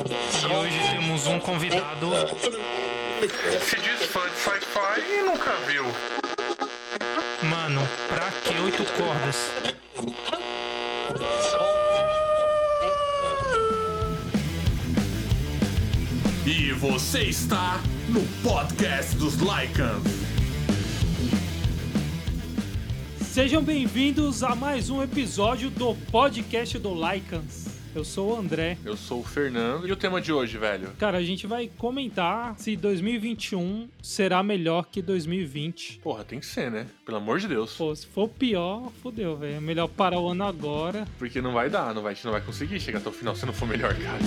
E hoje temos um convidado. Se diz fã de sci-fi e nunca viu. Mano, pra que oito cordas? E você está no podcast dos Lycans. Sejam bem-vindos a mais um episódio do podcast do Lycans. Eu sou o André. Eu sou o Fernando. E o tema de hoje, velho? Cara, a gente vai comentar se 2021 será melhor que 2020. Porra, tem que ser, né? Pelo amor de Deus. Pô, se for pior, fodeu, velho. É melhor parar o ano agora. Porque não vai dar, não vai, a gente não vai conseguir chegar até o final se não for melhor, cara.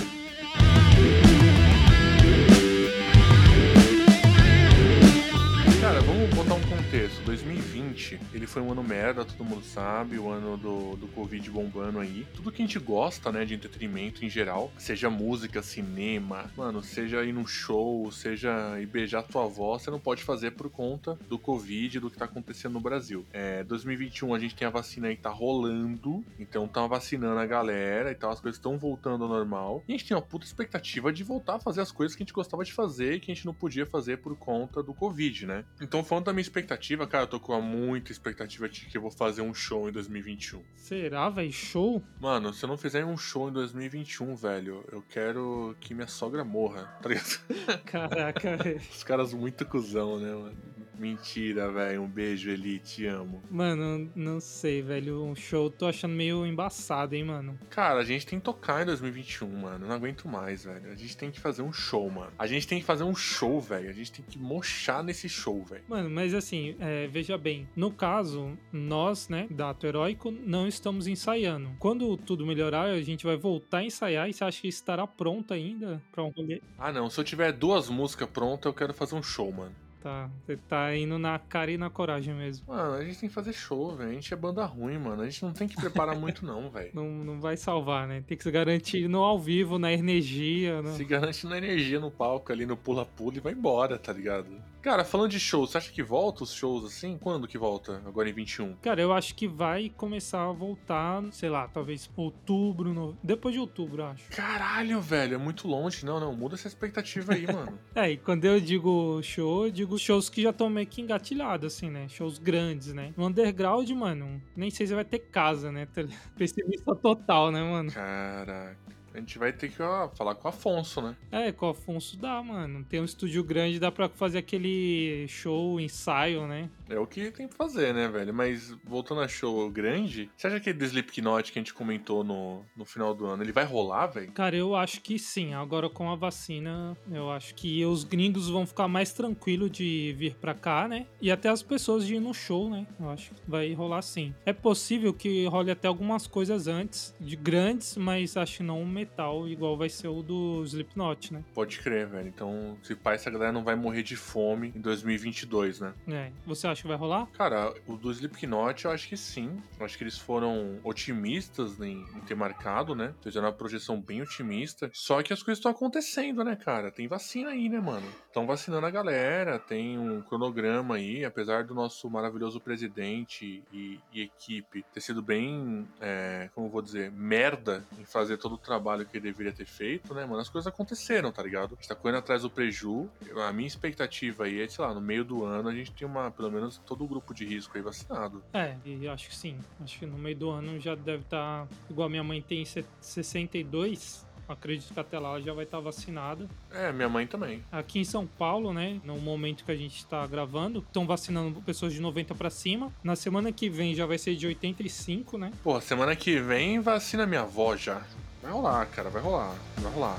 Cara, vamos botar um contexto. 2020, ele foi um ano merda, todo mundo sabe, o ano do, do Covid bombando aí. Tudo que a gente gosta, né, de entretenimento em geral, seja música, cinema, mano, seja ir num show, seja ir beijar tua avó, você não pode fazer por conta do Covid, do que tá acontecendo no Brasil. É, 2021 a gente tem a vacina aí que tá rolando, então tá vacinando a galera e tal, as coisas estão voltando ao normal. E a gente tem uma puta expectativa de voltar a fazer as coisas que a gente gostava de fazer e que a gente não podia fazer por conta do Covid, né? Então, falando da minha expectativa, cara, eu tô com muita expectativa de que eu vou fazer um show em 2021. Será, velho? Show? Mano, se eu não fizer um show em 2021, velho, eu quero que minha sogra morra, tá ligado? Caraca, velho. Os caras muito cuzão, né, mano? Mentira, velho. Um beijo, Eli, te amo. Mano, não sei, velho. Um show tô achando meio embaçado, hein, mano. Cara, a gente tem que tocar em 2021, mano. Não aguento mais, velho. A gente tem que fazer um show, mano. A gente tem que fazer um show, velho. A gente tem que mochar nesse show, velho. Mano, mas assim, é, veja bem, no caso, nós, né, da Ato Heróico, não estamos ensaiando. Quando tudo melhorar, a gente vai voltar a ensaiar e você acha que estará pronto ainda pra um rolê? Ah, não. Se eu tiver duas músicas prontas, eu quero fazer um show, mano. Tá, você tá indo na cara e na coragem mesmo. Mano, a gente tem que fazer show, velho. A gente é banda ruim, mano. A gente não tem que preparar muito, não, velho. Não, não vai salvar, né? Tem que se garantir no ao vivo, na energia. No... Se garante na energia no palco ali, no pula-pula e vai embora, tá ligado? Cara, falando de shows, você acha que volta os shows assim? Quando que volta? Agora em 21? Cara, eu acho que vai começar a voltar, sei lá, talvez outubro, no... depois de outubro, eu acho. Caralho, velho, é muito longe. Não, não, muda essa expectativa aí, mano. É, e quando eu digo show, eu digo shows que já estão meio que engatilhados, assim, né? Shows grandes, né? No underground, mano, nem sei se vai ter casa, né? Pessimista total, né, mano? Caraca. A gente vai ter que ó, falar com o Afonso, né? É, com o Afonso dá, mano. Tem um estúdio grande, dá pra fazer aquele show, ensaio, né? É o que tem que fazer, né, velho? Mas voltando a show grande, você acha que do Slipknot que a gente comentou no, no final do ano, ele vai rolar, velho? Cara, eu acho que sim. Agora com a vacina, eu acho que os gringos vão ficar mais tranquilos de vir pra cá, né? E até as pessoas de ir no show, né? Eu acho que vai rolar sim. É possível que role até algumas coisas antes, de grandes, mas acho que não um metal igual vai ser o do Slipknot, né? Pode crer, velho. Então, se pá, essa galera não vai morrer de fome em 2022, né? É. Você acha que vai rolar? Cara, o do Slipknot eu acho que sim. Eu acho que eles foram otimistas em, em ter marcado, né? Fizeram uma projeção bem otimista. Só que as coisas estão acontecendo, né, cara? Tem vacina aí, né, mano? Estão vacinando a galera, tem um cronograma aí, apesar do nosso maravilhoso presidente e, e equipe ter sido bem, é, como eu vou dizer, merda em fazer todo o trabalho que ele deveria ter feito, né, mano? As coisas aconteceram, tá ligado? A gente tá correndo atrás do preju. A minha expectativa aí é, sei lá, no meio do ano a gente tem uma, pelo menos todo o grupo de risco aí vacinado. É, e acho que sim. Acho que no meio do ano já deve estar. Igual minha mãe tem 62. Acredito que até lá ela já vai estar vacinada. É, minha mãe também. Aqui em São Paulo, né, no momento que a gente está gravando, estão vacinando pessoas de 90 para cima. Na semana que vem já vai ser de 85, né? Pô, semana que vem vacina minha avó já. Vai rolar, cara, vai rolar, vai rolar.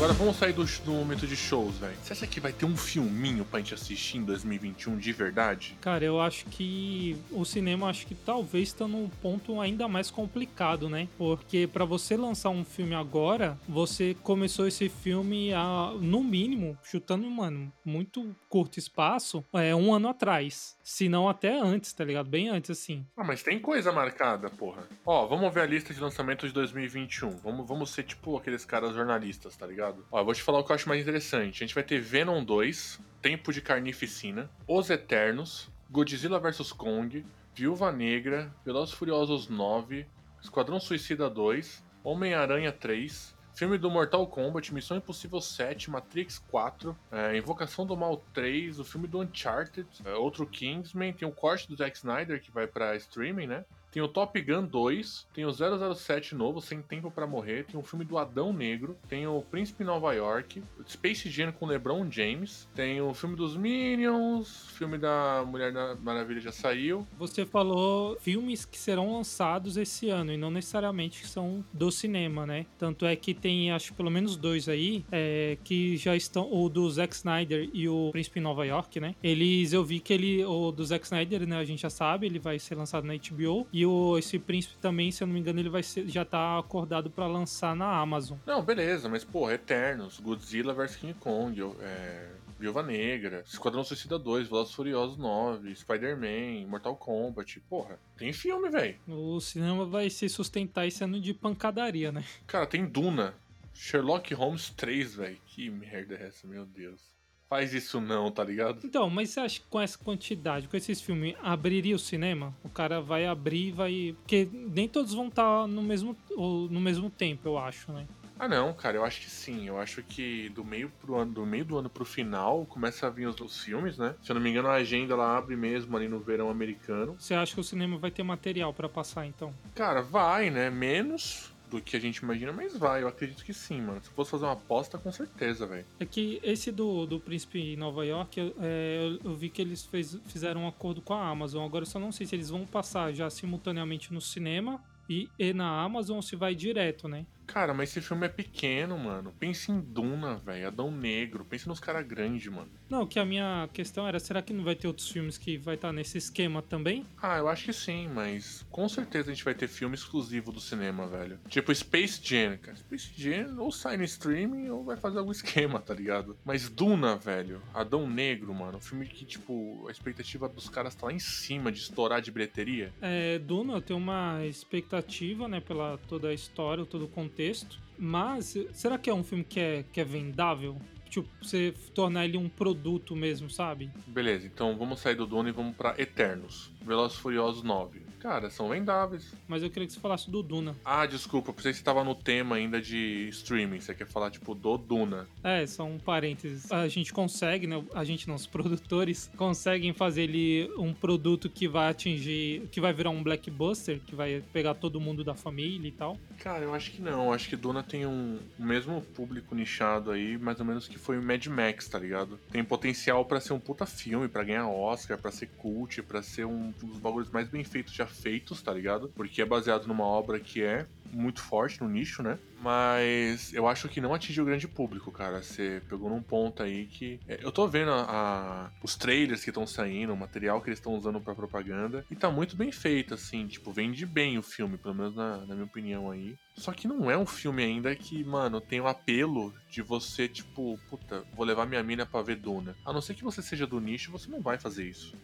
Agora vamos sair do, do momento de shows, velho. Você acha que vai ter um filminho pra gente assistir em 2021 de verdade? Cara, eu acho que o cinema acho que talvez tá num ponto ainda mais complicado, né? Porque para você lançar um filme agora, você começou esse filme a, no mínimo, chutando, mano, muito curto espaço, é um ano atrás. Se não até antes, tá ligado? Bem antes, assim. Ah, mas tem coisa marcada, porra. Ó, vamos ver a lista de lançamentos de 2021. Vamos, vamos ser tipo aqueles caras jornalistas, tá ligado? Ó, eu vou te falar o que eu acho mais interessante. A gente vai ter Venom 2, Tempo de Carnificina, Os Eternos, Godzilla vs Kong, Viúva Negra, Velozes Furiosos 9, Esquadrão Suicida 2, Homem-Aranha 3, filme do Mortal Kombat, Missão Impossível 7, Matrix 4, é, Invocação do Mal 3, o filme do Uncharted, é, outro Kingsman, tem o corte do Zack Snyder que vai pra streaming, né? Tem o Top Gun 2, tem o 007 novo, Sem Tempo para Morrer, tem o filme do Adão Negro, tem o Príncipe Nova York, Space Jam com LeBron James, tem o filme dos Minions, filme da Mulher Maravilha já saiu. Você falou filmes que serão lançados esse ano e não necessariamente que são do cinema, né? Tanto é que tem, acho pelo menos dois aí, é, que já estão, o do Zack Snyder e o Príncipe Nova York, né? Eles, eu vi que ele, o do Zack Snyder, né, a gente já sabe, ele vai ser lançado na HBO, e o, esse príncipe também, se eu não me engano, ele vai ser, já tá acordado para lançar na Amazon. Não, beleza, mas porra, Eternos, Godzilla vs King Kong, é, Viúva Negra, Esquadrão Suicida 2, Velozes Furiosos 9, Spider-Man, Mortal Kombat, porra, tem filme, velho. O cinema vai se sustentar esse ano de pancadaria, né? Cara, tem Duna, Sherlock Holmes 3, velho. Que merda é essa, meu Deus faz isso não, tá ligado? Então, mas você acha que com essa quantidade, com esses filmes, abriria o cinema? O cara vai abrir e vai. Porque nem todos vão estar tá no mesmo, no mesmo tempo, eu acho, né? Ah não, cara, eu acho que sim. Eu acho que do meio pro ano, do meio do ano pro final começa a vir os, os filmes, né? Se eu não me engano, a agenda ela abre mesmo ali no verão americano. Você acha que o cinema vai ter material para passar então? Cara, vai, né? Menos do que a gente imagina, mas vai, eu acredito que sim, mano. Se fosse fazer uma aposta, com certeza, velho. É que esse do, do Príncipe em Nova York, é, eu, eu, vi que eles fez, fizeram um acordo com a Amazon. Agora eu só não sei se eles vão passar já simultaneamente no cinema e, e na Amazon ou se vai direto, né? Cara, mas esse filme é pequeno, mano. Pense em Duna, velho. Adão Negro. Pense nos caras grandes, mano. Não, que a minha questão era, será que não vai ter outros filmes que vai estar tá nesse esquema também? Ah, eu acho que sim, mas com certeza a gente vai ter filme exclusivo do cinema, velho. Tipo Space Jam, cara. Space Jam ou sai no streaming ou vai fazer algum esquema, tá ligado? Mas Duna, velho. Adão Negro, mano. Um filme que, tipo, a expectativa dos caras tá lá em cima de estourar de bilheteria. É, Duna, eu tenho uma expectativa, né, pela toda a história, todo o contexto contexto, mas será que é um filme que é, que é vendável? Tipo, você tornar ele um produto mesmo, sabe? Beleza, então vamos sair do Duna e vamos para Eternos. Velozes Furiosos 9. Cara, são vendáveis. Mas eu queria que você falasse do Duna. Ah, desculpa, pensei que você tava no tema ainda de streaming. Você quer falar, tipo, do Duna. É, são parênteses. A gente consegue, né? A gente não, os produtores conseguem fazer ele um produto que vai atingir. que vai virar um blackbuster, que vai pegar todo mundo da família e tal. Cara, eu acho que não. Eu acho que Duna tem um o mesmo público nichado aí, mais ou menos que foi o Mad Max, tá ligado? Tem potencial para ser um puta filme, para ganhar Oscar, para ser cult, para ser um dos bagulhos mais bem feitos já feitos, tá ligado? Porque é baseado numa obra que é muito forte no nicho, né? Mas eu acho que não atingiu o grande público, cara. Você pegou num ponto aí que. É, eu tô vendo a, a os trailers que estão saindo, o material que eles estão usando pra propaganda. E tá muito bem feito, assim. Tipo, vende bem o filme, pelo menos na, na minha opinião aí. Só que não é um filme ainda que, mano, tem o apelo de você, tipo, puta, vou levar minha mina pra ver Duna. A não ser que você seja do nicho, você não vai fazer isso.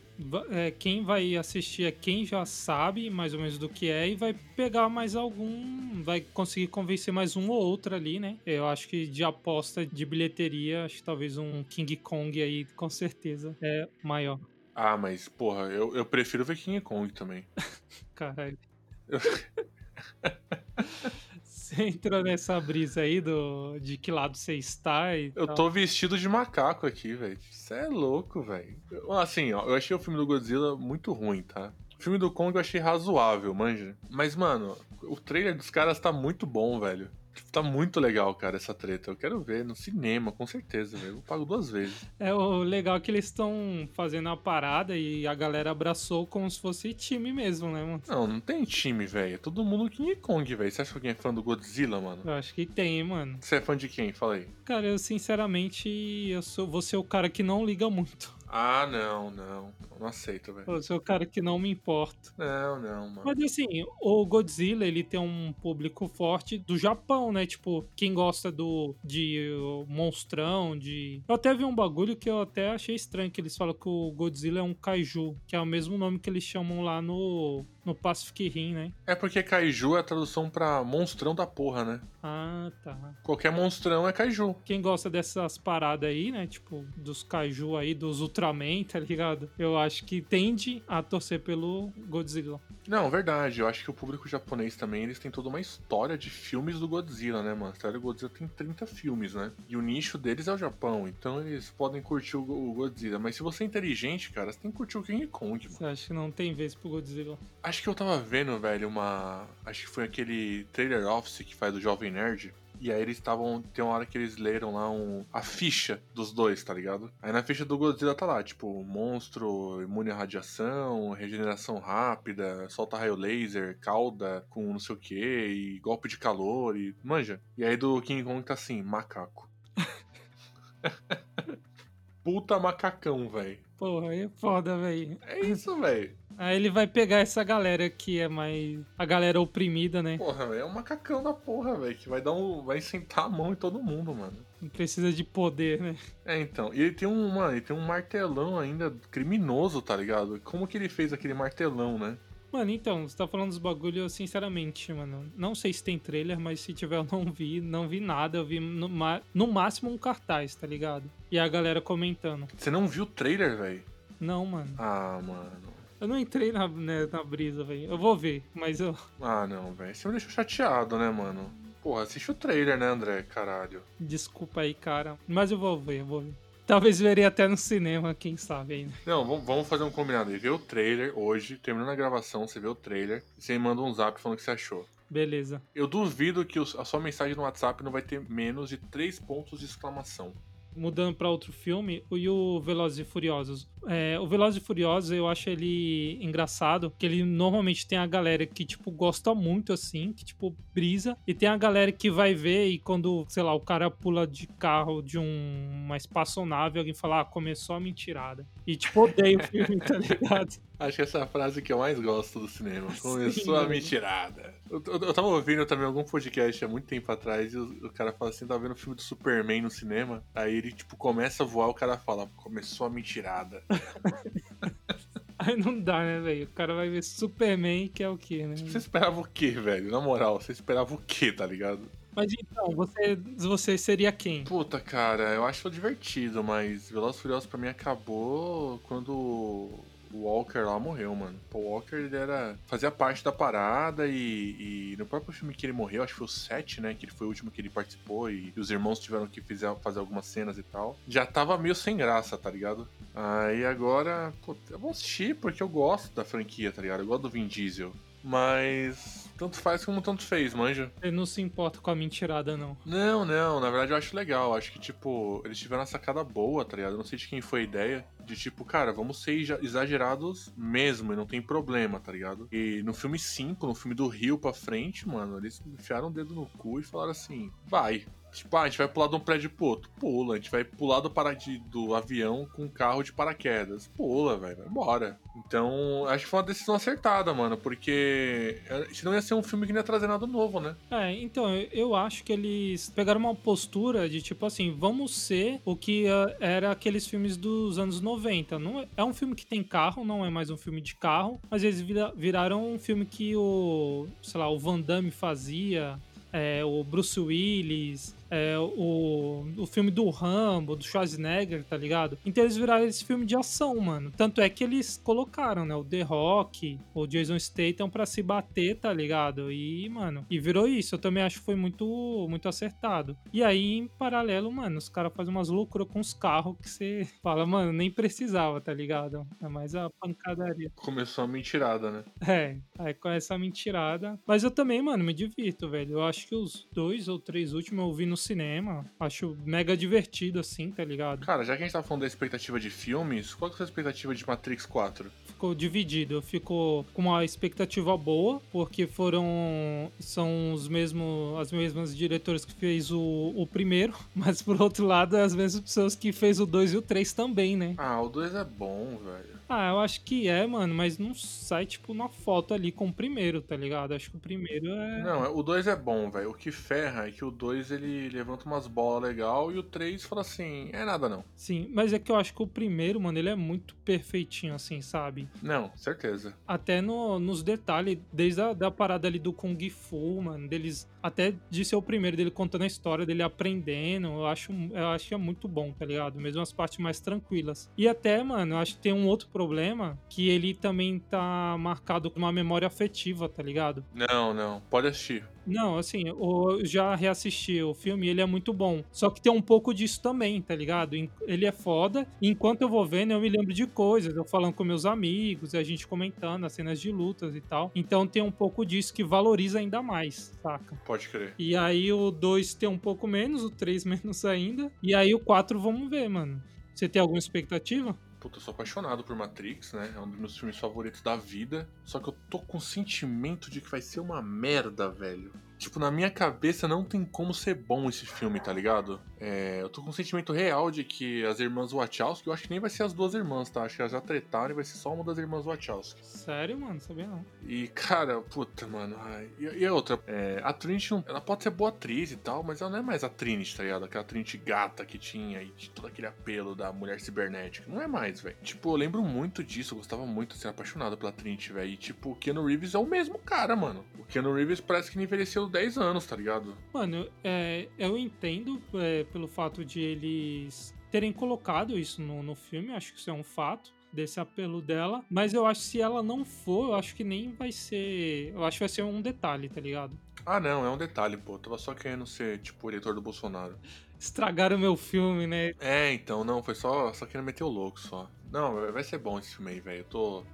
É, quem vai assistir é quem já sabe mais ou menos do que é e vai pegar mais algum. Vai conseguir convencer mais um ou outro ali, né? Eu acho que de aposta de bilheteria, acho que talvez um King Kong aí, com certeza, é maior. Ah, mas, porra, eu, eu prefiro ver King Kong também. Caralho. Você entrou nessa brisa aí do, de que lado você está e Eu tal. tô vestido de macaco aqui, velho. Você é louco, velho. Assim, ó, eu achei o filme do Godzilla muito ruim, tá? O filme do Kong eu achei razoável, manja. Mas, mano, o trailer dos caras tá muito bom, velho. Tá muito legal, cara, essa treta. Eu quero ver no cinema, com certeza, velho. Eu pago duas vezes. É, o legal é que eles estão fazendo a parada e a galera abraçou como se fosse time mesmo, né, mano? Não, não tem time, velho. É todo mundo King Kong, velho. Você acha que alguém é fã do Godzilla, mano? Eu acho que tem, mano. Você é fã de quem? Fala aí. Cara, eu sinceramente, eu sou, vou ser o cara que não liga muito. Ah, não, não. Não aceito, velho. Eu sou o cara que não me importa. Não, não, mano. Mas assim, o Godzilla, ele tem um público forte do Japão, né? Tipo, quem gosta do de monstrão, de... Eu até vi um bagulho que eu até achei estranho, que eles falam que o Godzilla é um kaiju, que é o mesmo nome que eles chamam lá no no Pacific Rim, né? É porque Kaiju é a tradução pra monstrão da porra, né? Ah, tá. Qualquer monstrão é Kaiju. Quem gosta dessas paradas aí, né? Tipo, dos kaiju aí, dos Ultraman, tá ligado? Eu acho que tende a torcer pelo Godzilla. Não, verdade. Eu acho que o público japonês também, eles têm toda uma história de filmes do Godzilla, né, mano? A história do Godzilla tem 30 filmes, né? E o nicho deles é o Japão, então eles podem curtir o o Godzilla. Mas se você é inteligente, cara, você tem que curtir o King Kong, mano. Você acha que não tem vez pro Godzilla? Acho que eu tava vendo, velho, uma. Acho que foi aquele trailer office que faz do Jovem Nerd. E aí eles estavam. Tem uma hora que eles leram lá um, a ficha dos dois, tá ligado? Aí na ficha do Godzilla tá lá, tipo, monstro, imune à radiação, regeneração rápida, solta raio laser, cauda com não sei o que, e golpe de calor, e. Manja. E aí do King Kong tá assim, macaco. Puta macacão, velho. Porra, aí é foda, velho. É isso, velho. Aí ele vai pegar essa galera que é mais. A galera oprimida, né? Porra, velho, é um macacão da porra, velho, que vai dar um. vai sentar a mão em todo mundo, mano. Não precisa de poder, né? É, então. E ele tem um, mano, ele tem um martelão ainda criminoso, tá ligado? Como que ele fez aquele martelão, né? Mano, então, você tá falando dos bagulho, eu, sinceramente, mano. Não sei se tem trailer, mas se tiver, eu não vi. Não vi nada. Eu vi no, no máximo um cartaz, tá ligado? E a galera comentando. Você não viu o trailer, velho? Não, mano. Ah, mano. Eu não entrei na, né, na brisa, velho. Eu vou ver, mas eu. Ah, não, velho. Você me deixou chateado, né, mano? Porra, assiste o trailer, né, André? Caralho. Desculpa aí, cara. Mas eu vou ver, eu vou ver. Talvez verei até no cinema, quem sabe ainda. Não, vamos- fazer um combinado aí. Vê o trailer hoje, terminando a gravação, você vê o trailer, e você me manda um zap falando o que você achou. Beleza. Eu duvido que a sua mensagem no WhatsApp não vai ter menos de três pontos de exclamação. Mudando pra outro filme, e o Velozes e Furiosos. É, o Velozes e Furiosos, eu acho ele engraçado, que ele normalmente tem a galera que, tipo, gosta muito, assim, que, tipo, brisa, e tem a galera que vai ver e quando, sei lá, o cara pula de carro de um, uma espaçonave, alguém fala, ah, começou a mentirada. E, tipo, odeia o filme, tá ligado? Acho que essa é a frase que eu mais gosto do cinema. Começou a mano. mentirada. Eu, eu, eu tava ouvindo também algum podcast há muito tempo atrás e o, o cara fala assim: tava vendo o filme do Superman no cinema. Aí ele, tipo, começa a voar, o cara fala: começou a mentirada. Aí não dá, né, velho? O cara vai ver Superman, que é o quê, né? Você esperava o quê, velho? Na moral, você esperava o quê, tá ligado? Mas então, você, você seria quem? Puta, cara, eu acho divertido, mas Velozes e Furiosos pra mim acabou quando o Walker lá morreu, mano. O Walker, ele era... fazia parte da parada e, e no próprio filme que ele morreu, acho que foi o 7, né, que ele foi o último que ele participou e, e os irmãos tiveram que fizer, fazer algumas cenas e tal. Já tava meio sem graça, tá ligado? Aí agora, pô, eu vou assistir porque eu gosto da franquia, tá ligado? Eu gosto do Vin Diesel. Mas tanto faz como tanto fez, manja. Ele não se importa com a mentirada, não. Não, não, na verdade eu acho legal. Acho que, tipo, eles tiveram uma sacada boa, tá ligado? Eu não sei de quem foi a ideia. De tipo, cara, vamos ser exa- exagerados mesmo e não tem problema, tá ligado? E no filme 5, no filme do Rio pra frente, mano, eles enfiaram o dedo no cu e falaram assim: vai. Tipo, ah, a gente vai pular de um prédio pro outro. Pula. A gente vai pular do, para... do avião com um carro de paraquedas. Pula, velho. Embora. Então, acho que foi uma decisão acertada, mano. Porque eh, senão ia ser um filme que não ia trazer nada novo, né? É, então, eu- acho que eles pegaram uma postura de tipo assim, vamos ser o que ah, era aqueles filmes dos anos 90. Não é, é um filme que tem carro, não é mais um filme de carro, mas eles vira- viraram um filme que o, sei lá, o Van Damme fazia, é, o Bruce Willis, é, o, o filme do Rambo, do Schwarzenegger, tá ligado? Então eles viraram esse filme de ação, mano. Tanto é que eles colocaram, né, o The Rock, o Jason Statham pra se bater, tá ligado? E, mano, e virou isso. Eu também acho que foi muito, muito acertado. E aí, em paralelo, mano, os caras fazem umas loucuras com os carros que você fala, mano, nem precisava, tá ligado? É mais a pancadaria. Começou a mentirada, né? É, aí com essa mentirada. Mas eu também, mano, me divirto, velho. Eu acho que os dois ou três últimos eu vi no cinema. Acho mega divertido, assim, tá ligado? Cara, já que a gente tá falando da expectativa de filmes, qual que é a sua expectativa de Matrix 4? Ficou dividido. Eu fico com uma expectativa boa, porque foram. São os mesmos, as mesmas diretoras que fez o, o primeiro, mas por outro lado, é as mesmas pessoas que fez o 2 e o 3 também, né? Ah, o 2 é bom, velho. Ah, eu acho que é, mano, mas não sai, tipo, na foto ali com o primeiro, tá ligado? Acho que o primeiro é. Não, o 2 é bom, velho. O que ferra é que o 2 ele, levanta umas bolas legal e o 3 fala assim, é nada não. Sim, mas é que eu acho que o primeiro, mano, ele é muito perfeitinho, assim, sabe? Não, certeza. Até no, nos detalhes, desde a da parada ali do Kung Fu, mano, deles. Até de ser o primeiro, dele contando a história, dele aprendendo, eu acho, eu acho que é muito bom, tá ligado? Mesmo as partes mais tranquilas. E até, mano, eu acho que tem um outro problema, que ele também tá marcado com uma memória afetiva, tá ligado? Não, não, pode assistir. Não, assim, eu já reassisti o filme ele é muito bom. Só que tem um pouco disso também, tá ligado? Ele é foda. Enquanto eu vou vendo, eu me lembro de coisas. Eu falando com meus amigos, a gente comentando as cenas de lutas e tal. Então tem um pouco disso que valoriza ainda mais, saca? Pode crer. E aí o 2 tem um pouco menos, o 3 menos ainda. E aí o 4 vamos ver, mano. Você tem alguma expectativa? Puta, eu sou apaixonado por Matrix, né? É um dos meus filmes favoritos da vida. Só que eu tô com o sentimento de que vai ser uma merda, velho. Tipo, na minha cabeça não tem como ser bom esse filme, tá ligado? É, eu tô com um sentimento real de que as irmãs Wachowski, eu acho que nem vai ser as duas irmãs, tá? Acho que elas já tretaram e vai ser só uma das irmãs Wachowski. Sério, mano? Sabia não. E, cara, puta, mano. Ai, e, e outra, é, a Trinity, não, ela pode ser boa atriz e tal, mas ela não é mais a Trinity, tá ligado? Aquela Trinity gata que tinha e todo aquele apelo da mulher cibernética. Não é mais, velho. Tipo, eu lembro muito disso, eu gostava muito de ser apaixonado pela Trinity, velho. E, tipo, o Keanu Reeves é o mesmo cara, mano. O Keanu Reeves parece que ele envelheceu 10 anos, tá ligado? Mano, é, eu entendo é, pelo fato de eles terem colocado isso no, no filme, acho que isso é um fato desse apelo dela, mas eu acho que se ela não for, eu acho que nem vai ser, eu acho que vai ser um detalhe, tá ligado? Ah, não, é um detalhe, pô. Eu tava só querendo ser, tipo, o eleitor do Bolsonaro. Estragaram meu filme, né? É, então, não, foi só, só querendo meter o louco só. Não, vai ser bom esse filme aí, velho. Eu tô.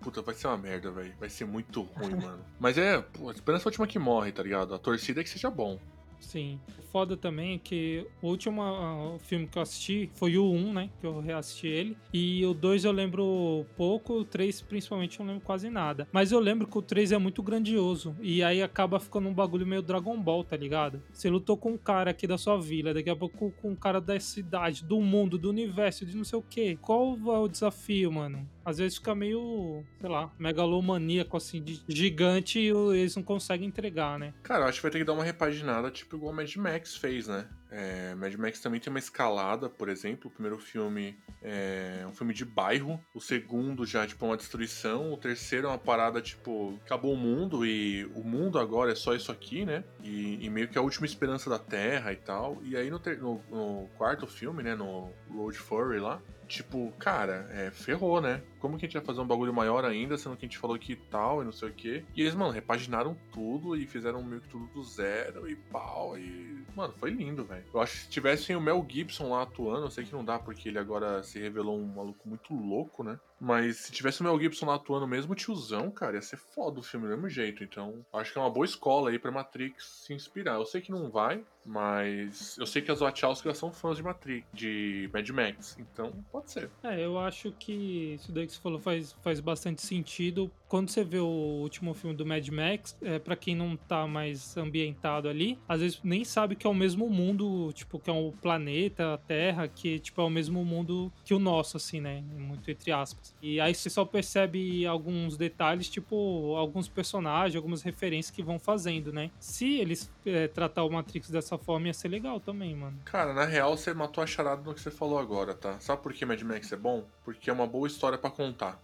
Puta, vai ser uma merda, velho. Vai ser muito ruim, mano. Mas é, pô, a esperança é a última que morre, tá ligado? A torcida é que seja bom. Sim. Foda também é que o último uh, filme que eu assisti foi o 1, né? Que eu reassisti ele. E o 2 eu lembro pouco, o 3 principalmente eu não lembro quase nada. Mas eu lembro que o 3 é muito grandioso. E aí acaba ficando um bagulho meio Dragon Ball, tá ligado? Você lutou com um cara aqui da sua vila, daqui a pouco com um cara da cidade, do mundo, do universo, de não sei o quê. Qual é o desafio, mano? Às vezes fica meio, sei lá, megalomaníaco, assim, de gigante e eles não conseguem entregar, né? Cara, eu acho que vai ter que dar uma repaginada, tipo igual o Mad Max fez, né? É, Mad Max também tem uma escalada, por exemplo. O primeiro filme é um filme de bairro. O segundo já, tipo, uma destruição. O terceiro é uma parada, tipo, acabou o mundo e o mundo agora é só isso aqui, né? E, e meio que a última esperança da Terra e tal. E aí no, ter, no, no quarto filme, né? No Road Furry lá, tipo, cara, é, ferrou, né? Como que a gente vai fazer um bagulho maior ainda, sendo que a gente falou que tal e não sei o quê. E eles, mano, repaginaram tudo e fizeram meio que tudo do zero e pau. E, mano, foi lindo, velho. Eu acho que se tivessem o Mel Gibson lá atuando, eu sei que não dá porque ele agora se revelou um maluco muito louco, né? Mas se tivesse o Mel Gibson lá atuando mesmo, tiozão, cara, ia ser foda o filme do mesmo jeito. Então, acho que é uma boa escola aí pra Matrix se inspirar. Eu sei que não vai, mas eu sei que as Wachowski são fãs de Matrix, de Mad Max. Então, pode ser. É, eu acho que isso daí que você falou faz, faz bastante sentido. Quando você vê o último filme do Mad Max, é, para quem não tá mais ambientado ali, às vezes nem sabe que é o mesmo mundo, tipo, que é o planeta, a Terra, que tipo, é o mesmo mundo que o nosso, assim, né? Muito entre aspas. E aí você só percebe alguns detalhes, tipo, alguns personagens, algumas referências que vão fazendo, né? Se eles é, tratar o Matrix dessa forma, ia ser legal também, mano. Cara, na real, você matou a charada no que você falou agora, tá? Sabe por que Mad Max é bom? Porque é uma boa história para contar.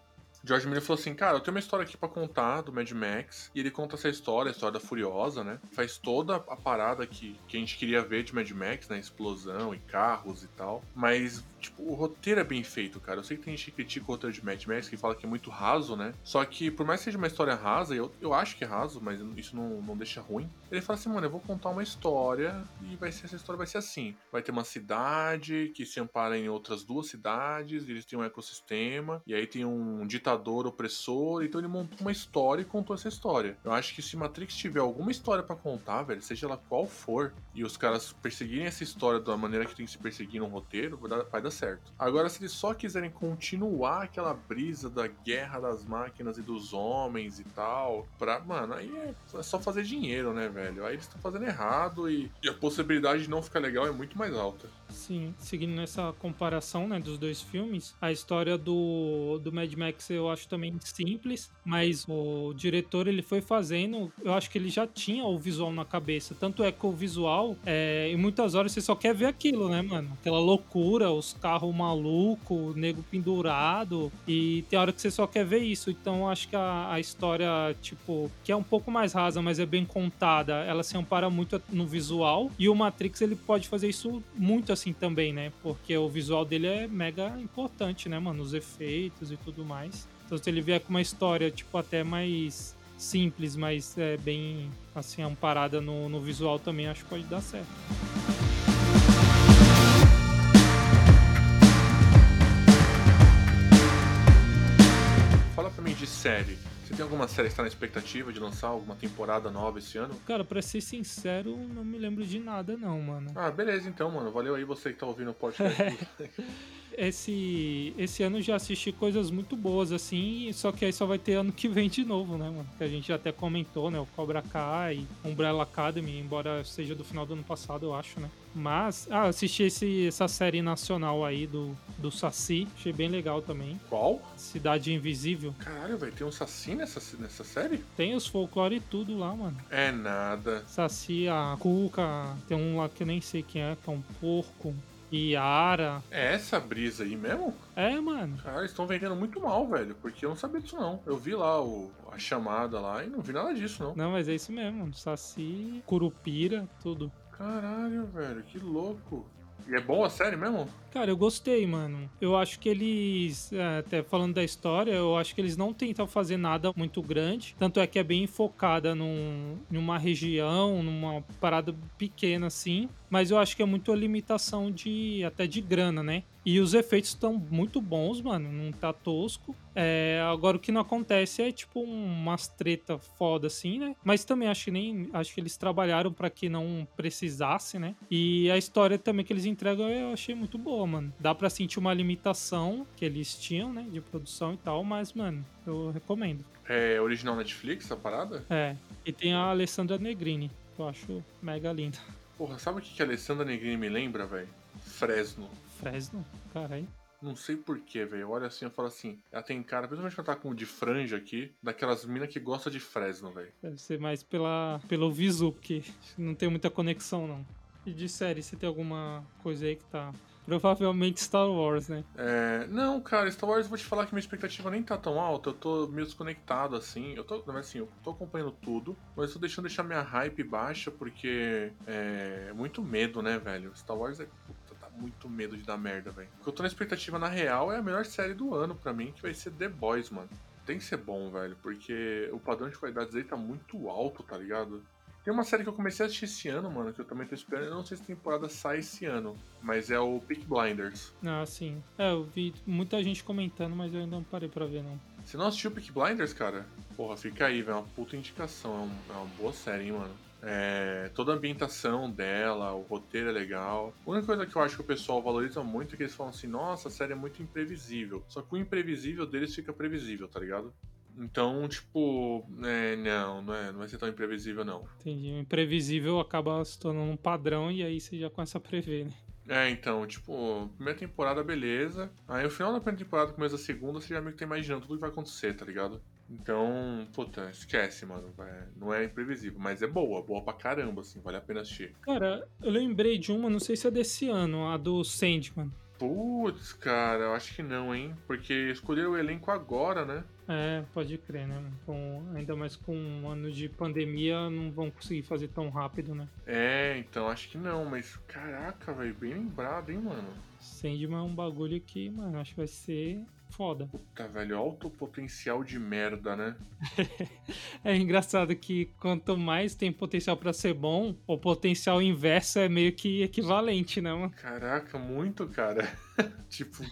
George Miller falou assim, cara, eu tenho uma história aqui para contar do Mad Max. E ele conta essa história, a história da Furiosa, né? Faz toda a parada que, que a gente queria ver de Mad Max, né? Explosão e carros e tal. Mas tipo, o roteiro é bem feito, cara. Eu sei que tem gente que critica o roteiro de Mad Max, que fala que é muito raso, né? Só que, por mais que seja uma história rasa, eu, eu acho que é raso, mas isso não, não deixa ruim. Ele fala assim, mano, eu vou contar uma história e vai ser, essa história vai ser assim. Vai ter uma cidade que se ampara em outras duas cidades, eles têm um ecossistema, e aí tem um ditador opressor, então ele montou uma história e contou essa história. Eu acho que se Matrix tiver alguma história para contar, velho, seja ela qual for, e os caras perseguirem essa história da maneira que tem que se perseguir no roteiro, vai dar, vai dar certo. Agora, se eles só quiserem continuar aquela brisa da guerra das máquinas e dos homens e tal, pra, mano, aí é, é só fazer dinheiro, né, velho? Aí eles estão fazendo errado e, e a possibilidade de não ficar legal é muito mais alta. Sim, seguindo nessa comparação né, dos dois filmes, a história do, do Mad Max eu acho também simples, mas o diretor ele foi fazendo, eu acho que ele já tinha o visual na cabeça. Tanto é que o visual, é, em muitas horas você só quer ver aquilo, né, mano? Aquela loucura, os carros malucos, o nego pendurado, e tem hora que você só quer ver isso. Então acho que a, a história, tipo, que é um pouco mais rasa, mas é bem contada, ela se ampara muito no visual, e o Matrix ele pode fazer isso muito assim também, né? Porque o visual dele é mega importante, né, mano? Os efeitos e tudo mais. Então, se ele vier com uma história, tipo, até mais simples, mas é bem, assim, amparada no, no visual também, acho que pode dar certo. Fala pra mim de série. Tem alguma série que está na expectativa de lançar alguma temporada nova esse ano? Cara, pra ser sincero, não me lembro de nada, não, mano. Ah, beleza então, mano. Valeu aí você que tá ouvindo o podcast. esse, esse ano já assisti coisas muito boas, assim, só que aí só vai ter ano que vem de novo, né, mano? Que a gente já até comentou, né? O Cobra Kai, Umbrella Academy, embora seja do final do ano passado, eu acho, né? Mas, ah, assisti esse, essa série nacional aí do, do Saci, achei bem legal também. Qual? Cidade Invisível. Caralho, velho, tem um Saci nessa, nessa série? Tem os folclore e tudo lá, mano. É nada. Saci, a Cuca, tem um lá que eu nem sei quem é, que é um porco. Yara. É essa brisa aí mesmo? É, mano. Cara, eles estão vendendo muito mal, velho. Porque eu não sabia disso, não. Eu vi lá o, a chamada lá e não vi nada disso, não. Não, mas é isso mesmo. Saci, Curupira, tudo. Caralho, velho, que louco. E é boa a série mesmo? Cara, eu gostei, mano. Eu acho que eles, é, até falando da história, eu acho que eles não tentam fazer nada muito grande. Tanto é que é bem focada num, numa região, numa parada pequena assim. Mas eu acho que é muito a limitação de até de grana, né? E os efeitos estão muito bons, mano. Não tá tosco. É, agora o que não acontece é tipo umas treta foda assim, né? Mas também acho que nem acho que eles trabalharam para que não precisasse, né? E a história também que eles entregam eu achei muito boa, mano. Dá para sentir uma limitação que eles tinham, né, de produção e tal, mas mano, eu recomendo. É original Netflix a parada? É. E tem a Alessandra Negrini, que eu acho mega linda. Porra, sabe o que que a Alessandra Negrini me lembra, velho? Fresno. Fresno? Caralho. Não sei porquê, velho. Olha assim, eu falo assim. Ela tem cara, principalmente quando tá com de franja aqui, daquelas minas que gosta de Fresno, velho. Deve ser mais pela, pelo visu, porque não tem muita conexão, não. E de série, você tem alguma coisa aí que tá. Provavelmente Star Wars, né? É, não, cara, Star Wars, vou te falar que minha expectativa nem tá tão alta, eu tô meio desconectado, assim. Eu tô, verdade, assim, eu tô acompanhando tudo, mas eu tô deixando deixar minha hype baixa, porque é muito medo, né, velho? Star Wars é. Dá muito medo de dar merda, velho. O que eu tô na expectativa, na real, é a melhor série do ano pra mim, que vai ser The Boys, mano. Tem que ser bom, velho, porque o padrão de qualidade aí tá muito alto, tá ligado? Tem uma série que eu comecei a assistir esse ano, mano, que eu também tô esperando. Eu não sei se a temporada sai esse ano, mas é o Peak Blinders. Ah, sim. É, eu vi muita gente comentando, mas eu ainda não parei pra ver, não. Você não assistiu Peak Blinders, cara? Porra, fica aí, velho. É uma puta indicação. É, um- é uma boa série, hein, mano. É, toda a ambientação dela, o roteiro é legal. A única coisa que eu acho que o pessoal valoriza muito é que eles falam assim: nossa, a série é muito imprevisível. Só que o imprevisível deles fica previsível, tá ligado? Então, tipo, é, não, não, é, não vai ser tão imprevisível, não. Entendi. O imprevisível acaba se tornando um padrão e aí você já começa a prever, né? É, então, tipo, primeira temporada, beleza. Aí o final da primeira temporada, começo da segunda, você já meio que tá imaginando tudo que vai acontecer, tá ligado? Então, puta, esquece, mano. É, não é imprevisível, mas é boa, boa pra caramba, assim, vale a pena assistir. Cara, eu lembrei de uma, não sei se é desse ano, a do Sandman. Putz, cara, eu acho que não, hein? Porque escolheram o elenco agora, né? É, pode crer, né? Com, ainda mais com um ano de pandemia, não vão conseguir fazer tão rápido, né? É, então acho que não, mas caraca, velho, bem lembrado, hein, mano? Sandman é um bagulho que, mano, acho que vai ser foda. Puta, velho, alto potencial de merda, né? É engraçado que quanto mais tem potencial pra ser bom, o potencial inverso é meio que equivalente, né, mano? Caraca, muito, cara. tipo,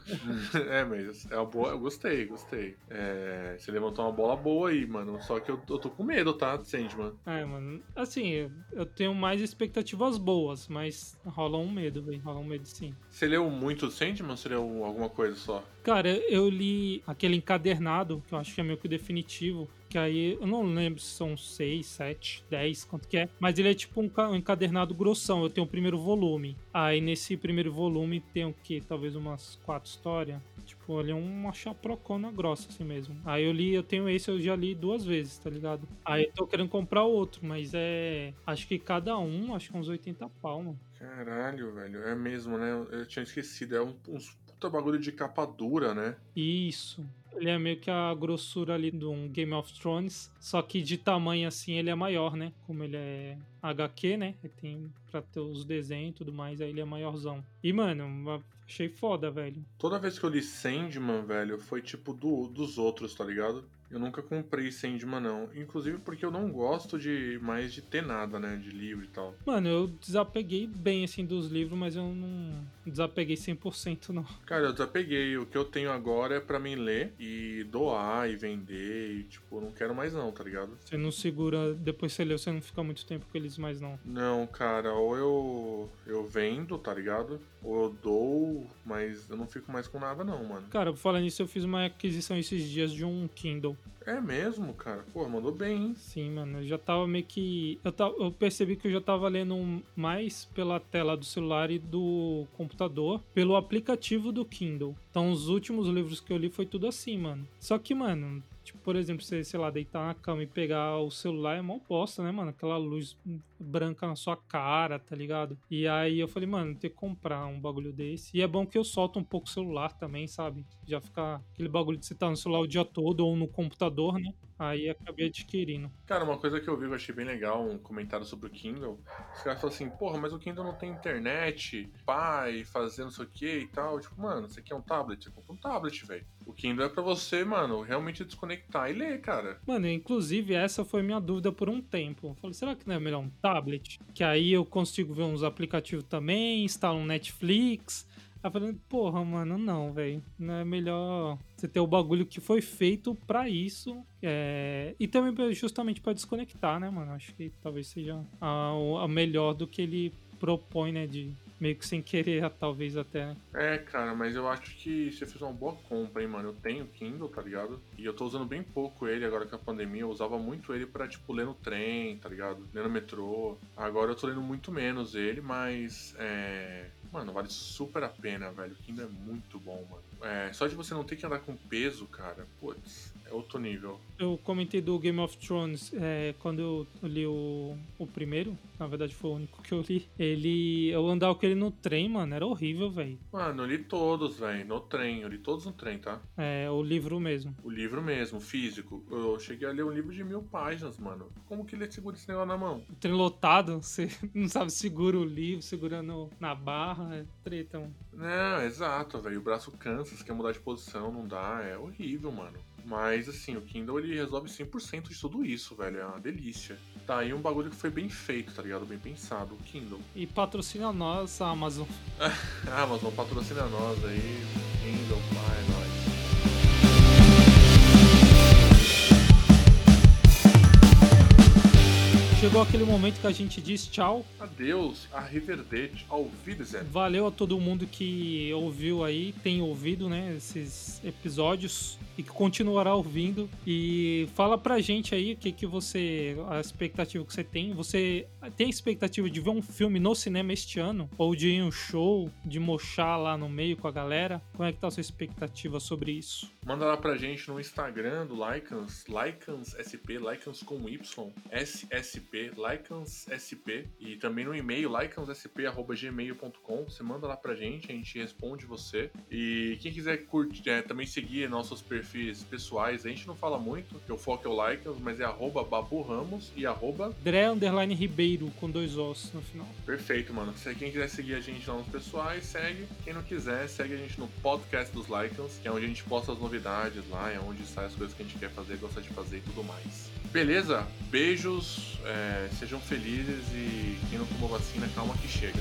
é, mas é uma boa. Eu gostei, gostei. É, você levantou uma bola boa aí, mano. Só que eu, eu tô com medo, tá, Sandman? É, mano, assim, eu- tenho mais expectativas boas, mas rola um medo, velho, rola um medo sim. Você leu muito Sandman ou você leu alguma coisa só? Cara, eu li aquele encadernado, que eu acho que é meio que definitivo, que aí eu não lembro se são 6, 7, 10, quanto que é, mas ele é tipo um, ca- um encadernado grossão. Eu tenho o primeiro volume. Aí nesse primeiro volume tem o que? Talvez umas quatro histórias. Tipo, ele é uma chaprocona grossa assim mesmo. Aí eu li, eu tenho esse, eu já li duas vezes, tá ligado? Aí eu tô querendo comprar outro, mas é. Acho que cada um, acho que uns 80 pau, mano. Caralho, velho. É mesmo, né? Eu tinha esquecido. É um, uns puta bagulho de capa dura, né? Isso. Ele é meio que a grossura ali de um Game of Thrones, só que de tamanho assim ele é maior, né? Como ele é HQ, né? Tem pra ter os desenhos e tudo mais, aí ele é maiorzão. E, mano, achei foda, velho. Toda vez que eu li Sandman, velho, foi tipo do, dos outros, tá ligado? Eu nunca comprei Sandman, não. Inclusive porque eu não gosto de mais de ter nada, né? De livro e tal. Mano, eu desapeguei bem, assim, dos livros, mas eu não desapeguei 100% não. Cara, eu desapeguei. O que eu tenho agora é pra mim ler e doar e vender. E, tipo, eu não quero mais não, tá ligado? Você não segura, depois você lê, você não fica muito tempo com eles mais não. Não, cara, ou eu, eu vendo, tá ligado? Ou eu dou, mas eu não fico mais com nada não, mano. Cara, falando nisso, eu fiz uma aquisição esses dias de um Kindle. É mesmo, cara? Pô, mandou bem, hein? Sim, mano, eu já tava meio que. Eu, tava, eu percebi que eu já tava lendo mais pela tela do celular e do computador, pelo aplicativo do Kindle. Então, os últimos livros que eu li foi tudo assim, mano. Só que, mano, tipo, por exemplo, você, sei lá, deitar na cama e pegar o celular é mó bosta, né, mano? Aquela luz branca na sua cara, tá ligado? E aí eu falei, mano, tem que comprar um bagulho desse. E é bom que eu solto um pouco o celular também, sabe? Já ficar aquele bagulho de você estar no celular o dia todo ou no computador, né? Aí acabei adquirindo. Cara, uma coisa que eu vi que eu achei bem legal, um comentário sobre o Kindle. Os caras falam assim, porra, mas o Kindle não tem internet, pai, fazer não sei o que e tal. Tipo, mano, você quer um tablet? Você compra um tablet, velho. O Kindle é pra você, mano, realmente desconectar e ler, cara. Mano, inclusive essa foi minha dúvida por um tempo. Eu falei, será que não é melhor um tablet? Que aí eu consigo ver uns aplicativos também, instalo um Netflix. Aí falei, porra, mano, não, velho. Não é melhor você ter o bagulho que foi feito pra isso. é, E também justamente pra desconectar, né, mano? Acho que talvez seja a, a melhor do que ele propõe, né? De meio que sem querer, talvez até. né? É, cara, mas eu acho que você fez uma boa compra, hein, mano. Eu tenho Kindle, tá ligado? E eu tô usando bem pouco ele agora com a pandemia. Eu usava muito ele pra, tipo, ler no trem, tá ligado? Ler no metrô. Agora eu tô lendo muito menos ele, mas é. Mano, vale super a pena, velho. O Kindle é muito bom, mano. É, só de você não ter que andar com peso, cara, putz, outro nível. Eu comentei do Game of Thrones é, quando eu li o, o primeiro, na verdade foi o único que eu li. Ele. Eu andava com ele no trem, mano, era horrível, velho. Mano, eu li todos, velho, no trem. Eu li todos no trem, tá? É, o livro mesmo. O livro mesmo, físico. Eu cheguei a ler um livro de mil páginas, mano. Como que ele segura esse negócio na mão? O trem lotado, você não sabe, segura o livro, segura no, na barra, é treta, mano. Não, exato, velho. O braço cansa, você quer mudar de posição, não dá. É horrível, mano. Mas, assim, o Kindle ele resolve 100% de tudo isso, velho. É uma delícia. Tá aí um bagulho que foi bem feito, tá ligado? Bem pensado. O Kindle. E patrocina nós, a Amazon. Ah, Amazon patrocina nós aí. Kindle, Chegou aquele momento que a gente diz tchau. Adeus, a Riverdete, ao Wiedersehen. Valeu a todo mundo que ouviu aí, tem ouvido, né, esses episódios e que continuará ouvindo. E fala pra gente aí o que, que você. a expectativa que você tem. Você tem a expectativa de ver um filme no cinema este ano? Ou de ir em um show, de mochar lá no meio com a galera? Como é que tá a sua expectativa sobre isso? Manda lá pra gente no Instagram do Lycans, Lycans SP, Lycans com Y, SSP, Lycans SP, e também no e-mail lycanssp.gmail.com. Você manda lá pra gente, a gente responde você. E quem quiser curtir, é, também seguir nossos perfis pessoais, a gente não fala muito, que o foco é o Lycans, mas é arroba Babu Ramos e arroba. Dré Underline Ribeiro com dois ossos no final. Perfeito, mano. Se quem quiser seguir a gente lá nos pessoais, segue. Quem não quiser, segue a gente no podcast dos Lycans, que é onde a gente posta as novidades lá, é onde sai as coisas que a gente quer fazer, gosta de fazer e tudo mais. Beleza? Beijos, é, sejam felizes e quem não tomou vacina, calma que chega.